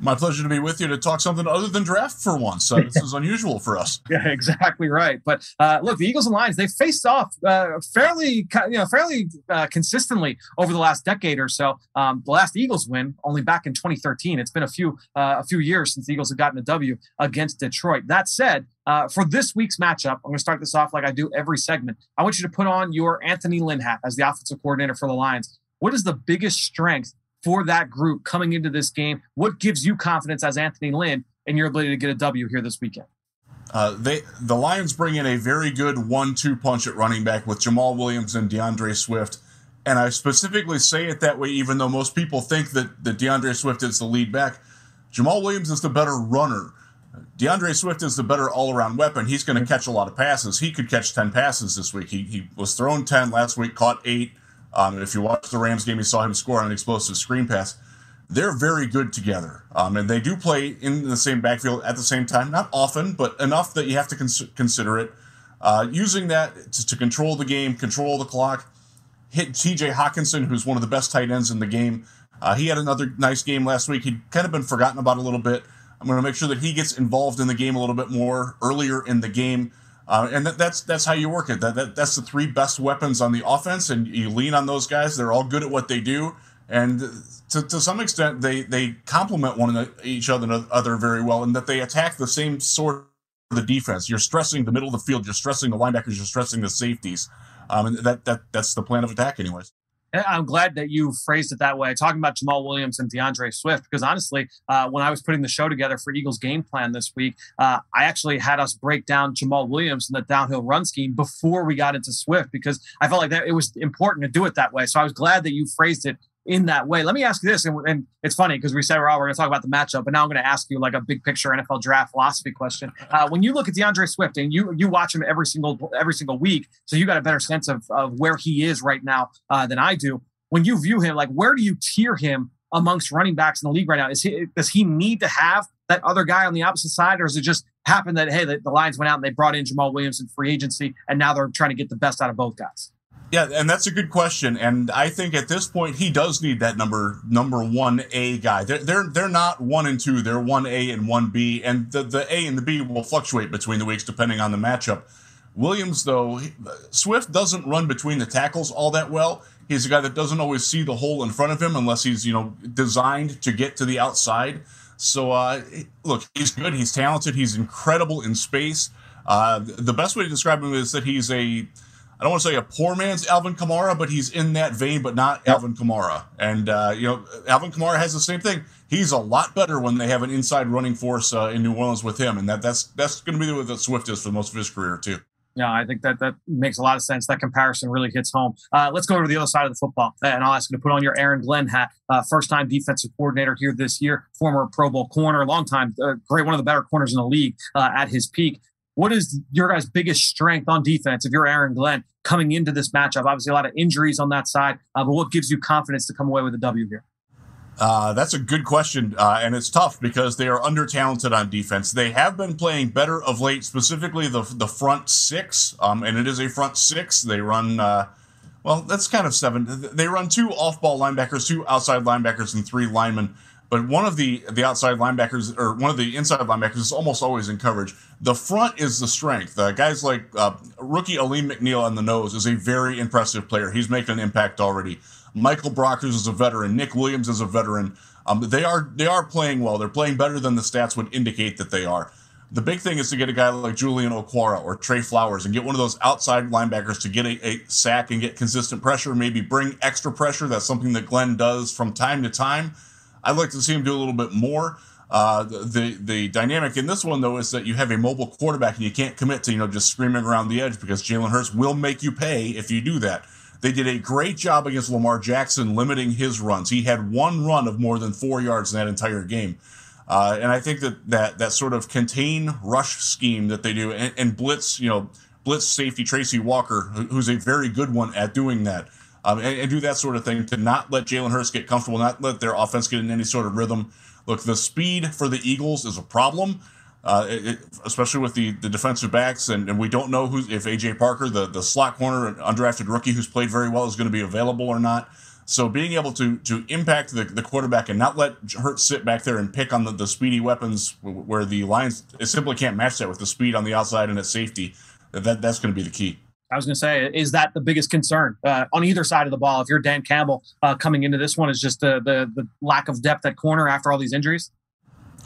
My pleasure to be with you to talk something other than draft for once. Uh, this is unusual for us. Yeah, exactly right. But uh, look, the Eagles and Lions they faced off uh, fairly, you know, fairly uh, consistently over the last decade or so. Um, the last Eagles win only back in 2013. It's been a few uh, a few years since the Eagles have gotten a W against Detroit. That said, uh, for this week's matchup, I'm going to start this off like I do every segment. I want you to put on your Anthony Lynn hat as the offensive coordinator for the Lions. What is the biggest strength for that group coming into this game? What gives you confidence as Anthony Lynn in your ability to get a W here this weekend? Uh, they the Lions bring in a very good one-two punch at running back with Jamaal Williams and D'Andre Swift, and I specifically say it that way, even though most people think that that D'Andre Swift is the lead back. Jamaal Williams is the better runner. D'Andre Swift is the better all-around weapon. He's going to catch a lot of passes. He could catch ten passes this week. He he was thrown ten last week, caught eight. Um, if you watch the Rams game, you saw him score on an explosive screen pass. They're very good together, um, and they do play in the same backfield at the same time. Not often, but enough that you have to cons- consider it. Uh, using that to, to, control the game, control the clock. Hit T.J. Hockenson, who's one of the best tight ends in the game. Uh, he had another nice game last week. He'd kind of been forgotten about a little bit. I'm going to make sure that he gets involved in the game a little bit more earlier in the game. Uh, and that, that's that's how you work it. That, that that's the three best weapons on the offense, and you lean on those guys. They're all good at what they do, and to, to some extent, they they complement one each other other very well, and that they attack the same sort of the defense. You're stressing the middle of the field. You're stressing the linebackers. You're stressing the safeties, um, and that that that's the plan of attack, anyways. I'm glad that you phrased it that way. Talking about Jamaal Williams and D'Andre Swift, because honestly, uh, when I was putting the show together for Eagles game plan this week, uh, I actually had us break down Jamaal Williams and the downhill run scheme before we got into Swift because I felt like that it was important to do it that way. So I was glad that you phrased it in that way. Let me ask you this, and, and it's funny because we said we're, all, we're going to talk about the matchup, but now I'm going to ask you like a big picture NFL draft philosophy question. Uh, when you look at D'Andre Swift and you you watch him every single every single week, so you got a better sense of, of where he is right now uh, than I do when you view him, like where do you tier him amongst running backs in the league right now? Is he does he need to have that other guy on the opposite side, or does it just happen that hey, the, the Lions went out and they brought in Jamaal Williams in free agency, and now they're trying to get the best out of both guys? Yeah, and that's a good question. And I think at this point he does need that number number one A guy. They're they're they're not one and two. They're one A and one B, and the the A and the B will fluctuate between the weeks depending on the matchup. Williams, though, Swift doesn't run between the tackles all that well. He's a guy that doesn't always see the hole in front of him unless he's, you know, designed to get to the outside. So, uh, look, he's good. He's talented. He's incredible in space. Uh, the best way to describe him is that he's a, I don't want to say a poor man's Alvin Kamara, but he's in that vein, but not yep. Alvin Kamara. And, uh, you know, Alvin Kamara has the same thing. He's a lot better when they have an inside running force uh, in New Orleans with him. And that, that's, that's going to be what the Swift is for most of his career, too. Yeah, I think that that makes a lot of sense. That comparison really hits home. Uh, let's go to the other side of the football, and I'll ask you to put on your Aaron Glenn hat. Uh, first-time defensive coordinator here this year, former Pro Bowl corner, long time, uh, great, one of the better corners in the league uh, at his peak. What is your guys' biggest strength on defense if you're Aaron Glenn coming into this matchup? Obviously, a lot of injuries on that side, uh, but what gives you confidence to come away with a W here? Uh, that's a good question, uh, and it's tough because they are under talented on defense. They have been playing better of late, specifically the the front six, um, and it is a front six. They run, uh, well, that's kind of seven. They run two off ball linebackers, two outside linebackers, and three linemen. But one of the the outside linebackers or one of the inside linebackers is almost always in coverage. The front is the strength. Uh, guys like uh, rookie Alim McNeill on the nose is a very impressive player. He's making an impact already. Michael Brockers is a veteran. Nick Williams is a veteran. Um, they are they are playing well. They're playing better than the stats would indicate that they are. The big thing is to get a guy like Julian Okwara or Trey Flowers and get one of those outside linebackers to get a, a, sack and get consistent pressure, maybe bring extra pressure. That's something that Glenn does from time to time. I'd like to see him do a little bit more. Uh, the the dynamic in this one though is that you have a mobile quarterback and you can't commit to you know just screaming around the edge because Jalen Hurts will make you pay if you do that. They did a great job against Lamar Jackson limiting his runs. He had one run of more than four yards in that entire game. Uh, and I think that, that that sort of contain rush scheme that they do and, and blitz, you know, blitz safety Tracy Walker, who's a very good one at doing that. Um, and, and, do that sort of thing to not let Jalen Hurts get comfortable, not let their offense get in any sort of rhythm. Look, the speed for the Eagles is a problem. Uh, it, especially with the, the defensive backs, and, and we don't know if AJ Parker, the, the slot corner, undrafted rookie who's played very well, is going to be available or not. So being able to to impact the, the quarterback and not let Hurts sit back there and pick on the, the speedy weapons where the Lions simply can't match that with the speed on the outside and at safety, that that's going to be the key. I was going to say, is that the biggest concern uh, on either side of the ball? If you're Dan Campbell uh, coming into this one, is just the, the the lack of depth at corner after all these injuries.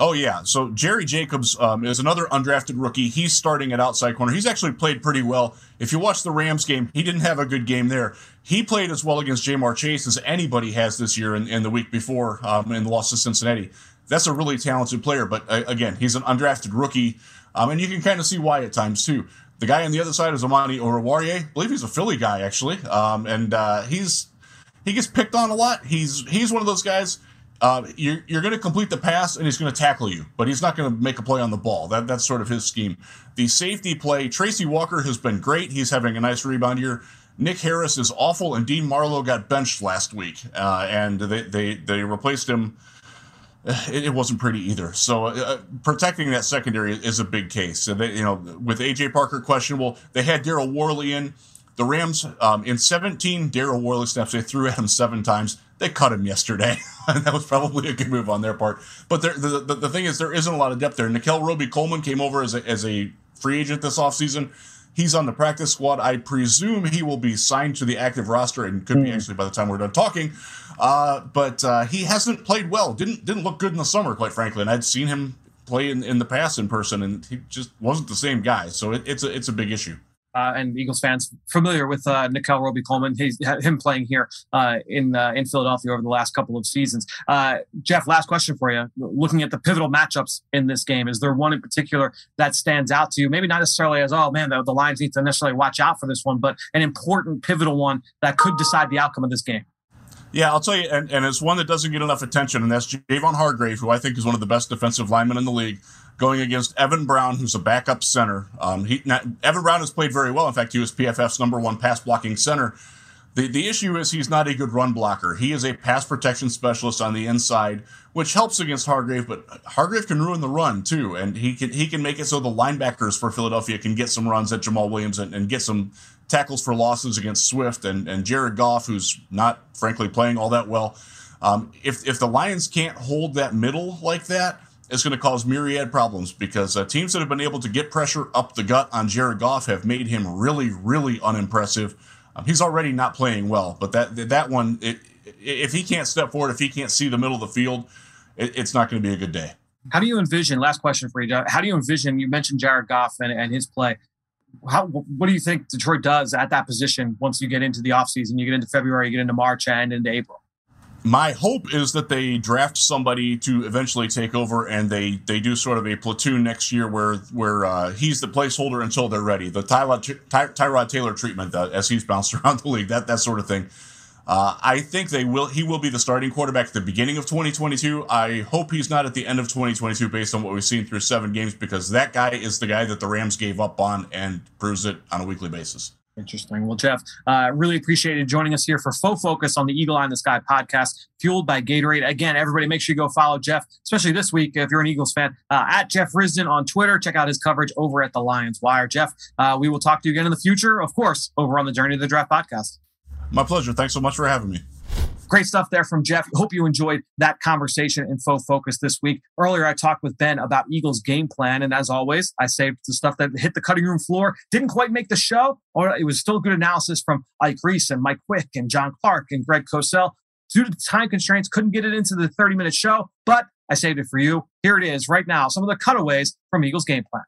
Oh yeah, so Jerry Jacobs um, is another undrafted rookie. He's starting at outside corner. He's actually played pretty well. If you watch the Rams game, he didn't have a good game there. He played as well against Ja'Marr Chase as anybody has this year and, and the week before um, in the loss to Cincinnati. That's a really talented player, but uh, again, he's an undrafted rookie, um, and you can kind of see why at times too. The guy on the other side is Amani Oruwariye. I believe he's a Philly guy actually, um, and uh, he's he gets picked on a lot. He's he's one of those guys uh, you're, you're going to complete the pass and he's going to tackle you, but he's not going to make a play on the ball. That, that's sort of his scheme. The safety play, Tracy Walker has been great. He's having a nice rebound here. Nick Harris is awful, and Dean Marlowe got benched last week, uh, and they, they, they replaced him. It, it wasn't pretty either. So uh, protecting that secondary is a big case. So they, you know, with AJ Parker questionable, they had Daryl Worley in. The Rams, um, in 17 Daryl Worley snaps, they threw at him seven times. They cut him yesterday. And that was probably a good move on their part. But there, the, the, the thing is, there isn't a lot of depth there. Nickell Robey-Coleman came over as a, as a free agent this offseason. He's on the practice squad. I presume he will be signed to the active roster and could be hmm. actually by the time we're done talking. Uh, but uh, he hasn't played well. Didn't didn't look good in the summer, quite frankly. And I'd seen him play in, in the past in person, and he just wasn't the same guy. So it, it's a it's a big issue uh, and Eagles fans familiar with uh, Nickell Robey-Coleman, he's him playing here uh, in uh, in Philadelphia over the last couple of seasons. Uh, Jeff, last question for you. Looking at the pivotal matchups in this game, is there one in particular that stands out to you? Maybe not necessarily as oh man, the, the Lions need to necessarily watch out for this one, but an important pivotal one that could decide the outcome of this game. Yeah, I'll tell you, and, and it's one that doesn't get enough attention, and that's Javon Hargrave, who I think is one of the best defensive linemen in the league going against Evan Brown, who's a backup center. Um, he, not, Evan Brown has played very well. In fact, he was PFF's number one pass blocking center. The, the issue is he's not a good run blocker. He is a pass protection specialist on the inside, which helps against Hargrave, but Hargrave can ruin the run too. And he can he can make it so the linebackers for Philadelphia can get some runs at Jamaal Williams and, and get some tackles for losses against Swift and, and Jared Goff, who's not frankly playing all that well. Um, if if the Lions can't hold that middle like that, is going to cause myriad problems because uh, teams that have been able to get pressure up the gut on Jared Goff have made him really, really unimpressive. Um, he's already not playing well, but that that one, it, if he can't step forward, if he can't see the middle of the field, it, it's not going to be a good day. How do you envision? Last question for you. How do you envision? You mentioned Jared Goff and, and his play. How, what do you think Detroit does at that position once you get into the offseason? You get into February, you get into March, and into April my hope is that they draft somebody to eventually take over, and they they do sort of a platoon next year where where uh, he's the placeholder until they're ready. The Tyrod, Ty, Taylor treatment uh, as he's bounced around the league, that that sort of thing. Uh, I think they will. He will be the starting quarterback at the beginning of 2022. I hope he's not at the end of 2022, based on what we've seen through seven games, because that guy is the guy that the Rams gave up on and proves it on a weekly basis. Interesting. Well, Jeff, uh, really appreciated joining us here for Foe Focus on the Eagle Eye in the Sky podcast, fueled by Gatorade. Again, everybody, make sure you go follow Jeff, especially this week if you're an Eagles fan, uh, at Jeff Risdon on Twitter. Check out his coverage over at the Lions Wire. Jeff, uh, we will talk to you again in the future, of course, over on the Journey to the Draft podcast. My pleasure. Thanks so much for having me. Great stuff there from Jeff. Hope you enjoyed that conversation in Foe Focus this week. Earlier, I talked with Ben about Eagles game plan. And as always, I saved the stuff that hit the cutting room floor, didn't quite make the show, or it was still good analysis from Ike Reese and Mike Quick and John Clark and Greg Cosell. Due to time constraints, couldn't get it into the 30 minute show, but I saved it for you. Here it is right now. Some of the cutaways from Eagles game plan.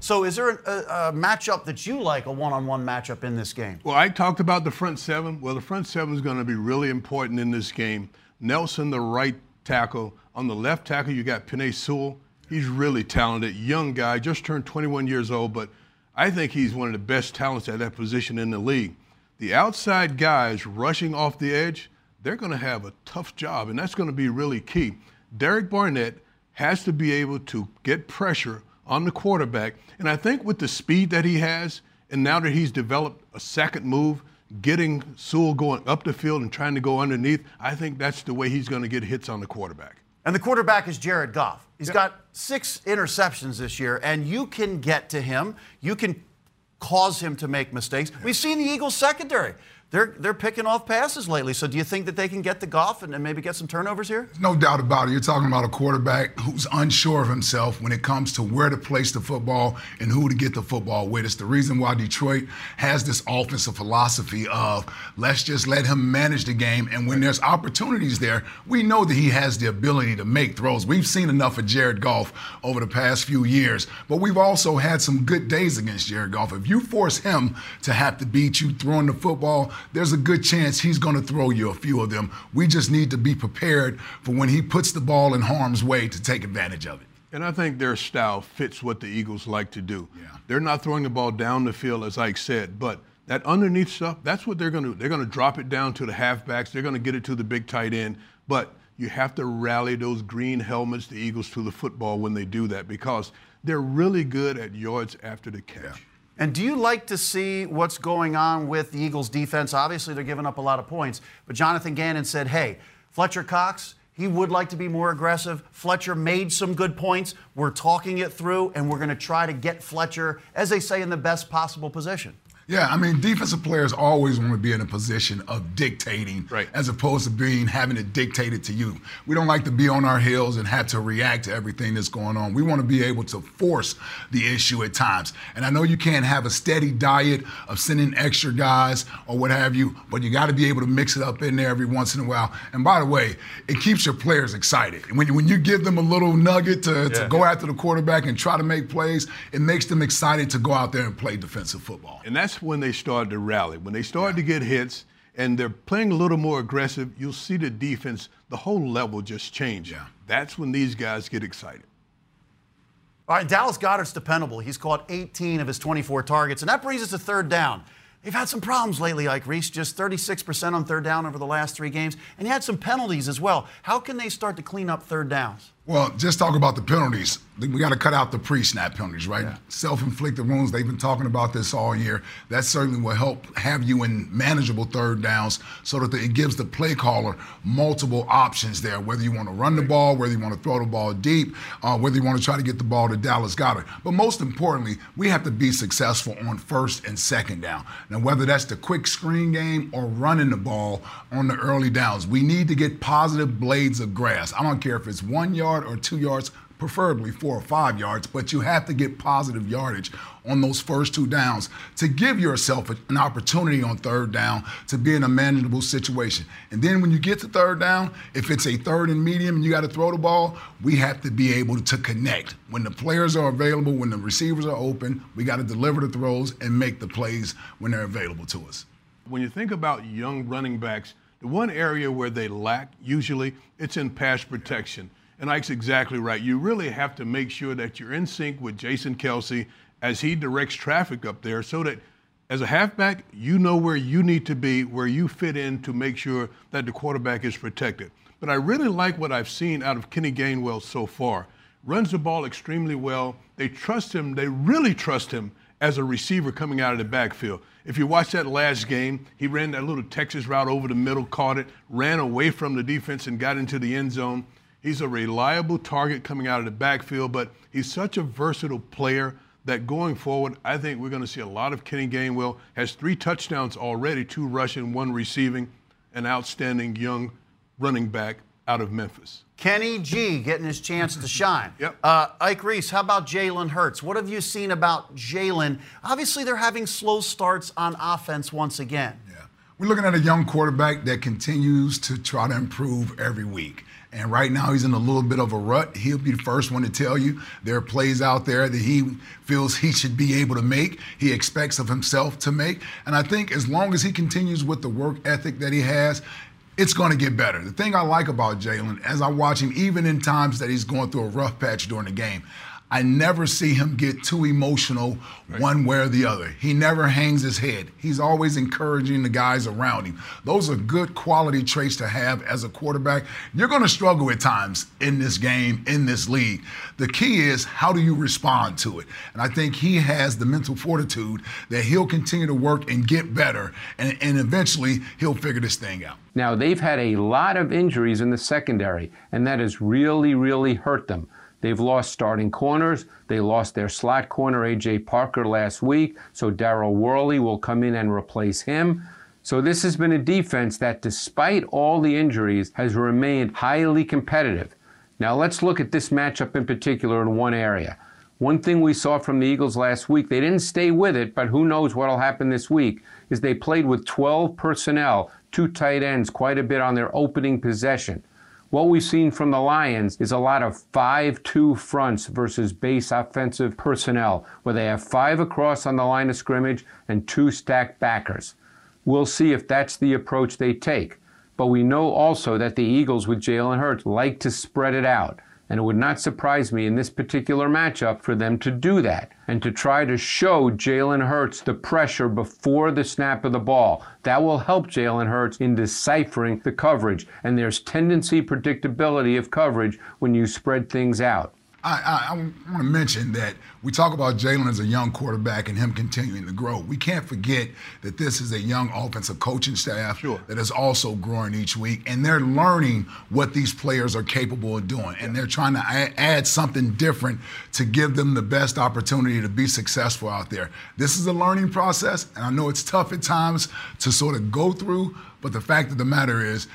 So, is there a, a, matchup that you like, a one on one matchup in this game? Well, I talked about the front seven. Well, the front seven is going to be really important in this game. Nelson, the right tackle. On the left tackle, you got Penei Sewell. He's really talented, young guy, just turned 21 years old, but I think he's one of the best talents at that position in the league. The outside guys rushing off the edge, they're going to have a tough job, and that's going to be really key. Derek Barnett has to be able to get pressure on the quarterback. And I think with the speed that he has, and now that he's developed a second move getting Sewell going up the field and trying to go underneath, I think that's the way he's going to get hits on the quarterback. And the quarterback is Jared Goff. He's yep. got six interceptions this year, and you can get to him. You can cause him to make mistakes. We've seen the Eagles secondary they're they're picking off passes lately. So do you think that they can get the Goff and, and maybe get some turnovers here? No doubt about it. You're talking about a quarterback who's unsure of himself when it comes to where to place the football and who to get the football with. It's the reason why Detroit has this offensive philosophy of let's just let him manage the game. And when there's opportunities there, we know that he has the ability to make throws. We've seen enough of Jared Goff over the past few years, but we've also had some good days against Jared Goff. If you force him to have to beat you throwing the football, there's a good chance he's going to throw you a few of them. We just need to be prepared for when he puts the ball in harm's way to take advantage of it. And I think their style fits what the Eagles like to do. Yeah. They're not throwing the ball down the field, as Ike said, but that underneath stuff, that's what they're going to do. They're going to drop it down to the halfbacks. They're going to get it to the big tight end. But you have to rally those green helmets, the Eagles, to the football when they do that because they're really good at yards after the catch. Yeah. And do you like to see what's going on with the Eagles defense? Obviously, they're giving up a lot of points. But Jonathan Gannon said, hey, Fletcher Cox, he would like to be more aggressive. Fletcher made some good points. We're talking it through, and we're going to try to get Fletcher, as they say, in the best possible position. Yeah, I mean, defensive players always want to be in a position of dictating right. as opposed to being having it dictated to you. We don't like to be on our heels and have to react to everything that's going on. We want to be able to force the issue at times. And I know you can't have a steady diet of sending extra guys or what have you, but you got to be able to mix it up in there every once in a while. And by the way, it keeps your players excited. When you, when you give them a little nugget to, yeah. to go after the quarterback and try to make plays, it makes them excited to go out there and play defensive football. And that's when they started to rally. When they started yeah. to get hits and they're playing a little more aggressive, you'll see the defense, the whole level just change. Yeah. That's when these guys get excited. All right, Dallas Goedert's dependable. He's caught 18 of his 24 targets, and that brings us to third down. They've had some problems lately, Ike Reese, just 36% on third down over the last three games, and he had some penalties as well. How can they start to clean up third downs? Well, just talk about the penalties. We got to cut out the pre-snap penalties, right? Yeah. Self-inflicted wounds. They've been talking about this all year. That certainly will help have you in manageable third downs, so that it gives the play caller multiple options there. Whether you want to run the ball, whether you want to throw the ball deep, uh, whether you want to try to get the ball to Dallas Goedert. But most importantly, we have to be successful on first and second down. Now, whether that's the quick screen game or running the ball on the early downs, we need to get positive blades of grass. I don't care if it's one yard yard or two yards, preferably four or five yards, but you have to get positive yardage on those first two downs to give yourself an opportunity on third down to be in a manageable situation. And then when you get to third down, if it's a third and medium and you got to throw the ball, we have to be able to connect. When the players are available, when the receivers are open, we got to deliver the throws and make the plays when they're available to us. When you think about young running backs, the one area where they lack usually it's in pass protection. And Ike's exactly right. You really have to make sure that you're in sync with Jason Kelce as he directs traffic up there so that as a halfback, you know where you need to be, where you fit in to make sure that the quarterback is protected. But I really like what I've seen out of Kenny Gainwell so far. Runs the ball extremely well. They trust him, they really trust him as a receiver coming out of the backfield. If you watch that last game, he ran that little Texas route over the middle, caught it, ran away from the defense, and got into the end zone. He's a reliable target coming out of the backfield, but he's such a versatile player that going forward, I think we're going to see a lot of Kenny Gainwell. Has three touchdowns already, two rushing, one receiving, an outstanding young running back out of Memphis. Kenny G getting his chance to shine. Yep. Uh, Ike Reese, how about Jalen Hurts? What have you seen about Jalen? Obviously, they're having slow starts on offense once again. Yeah. We're looking at a young quarterback that continues to try to improve every week. And right now he's in a little bit of a rut. He'll be the first one to tell you there are plays out there that he feels he should be able to make, he expects of himself to make. And I think as long as he continues with the work ethic that he has, it's going to get better. The thing I like about Jalen, as I watch him, even in times that he's going through a rough patch during the game, I never see him get too emotional right. one way or the other. He never hangs his head. He's always encouraging the guys around him. Those are good quality traits to have as a quarterback. You're going to struggle at times in this game, in this league. The key is how do you respond to it? And I think he has the mental fortitude that he'll continue to work and get better, and, and eventually he'll figure this thing out. Now, they've had a lot of injuries in the secondary, and that has really, really hurt them. They've lost starting corners. They lost their slot corner, A.J. Parker, last week. So Daryl Worley will come in and replace him. So this has been a defense that, despite all the injuries, has remained highly competitive. Now let's look at this matchup in particular in one area. One thing we saw from the Eagles last week, they didn't stay with it, but who knows what'll happen this week, is they played with 12 personnel, two tight ends, quite a bit on their opening possession. What we've seen from the Lions is a lot of 5 2 fronts versus base offensive personnel, where they have five across on the line of scrimmage and two stacked backers. We'll see if that's the approach they take. But we know also that the Eagles with Jalen Hurts like to spread it out and it would not surprise me in this particular matchup for them to do that and to try to show Jalen Hurts the pressure before the snap of the ball. That will help Jalen Hurts in deciphering the coverage. And there's tendency predictability of coverage when you spread things out. I, I, I want to mention that we talk about Jalen as a young quarterback and him continuing to grow. We can't forget that this is a young offensive coaching staff sure. that is also growing each week, and they're learning what these players are capable of doing, and they're trying to add something different to give them the best opportunity to be successful out there. This is a learning process, and I know it's tough at times to sort of go through, but the fact of the matter is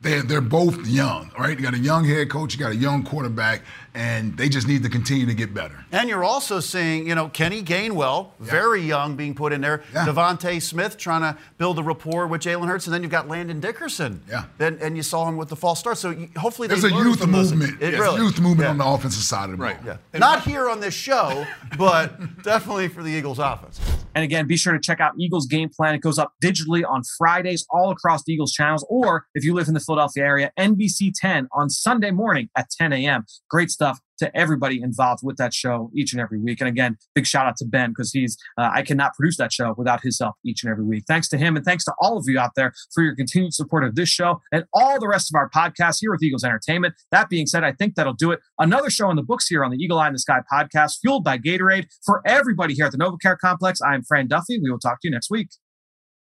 they're, they're both young, right? You got a young head coach, you got a young quarterback, and they just need to continue to get better. And you're also seeing, you know, Kenny Gainwell, yeah. very young, being put in there. Yeah. DeVonta Smith trying to build a rapport with Jalen Hurts, and then you've got Landon Dickerson. Yeah. Then, and you saw him with the false start. So hopefully there's a youth movement. It yes, really, youth movement yeah. on the offensive side of the ball. Right. Yeah. Not here on this show, but definitely for the Eagles offense. And again, be sure to check out Eagles Game Plan. It goes up digitally on Fridays all across the Eagles channels, or if you live in the Philadelphia area, NBC 10 on Sunday morning at 10 a.m. Great stuff to everybody involved with that show each and every week. And again, big shout out to Ben because he's, uh, I cannot produce that show without his help each and every week. Thanks to him and thanks to all of you out there for your continued support of this show and all the rest of our podcasts here with Eagles Entertainment. That being said, I think that'll do it. Another show in the books here on the Eagle Eye in the Sky podcast, fueled by Gatorade. For everybody here at the NovaCare Complex, I'm Fran Duffy. We will talk to you next week.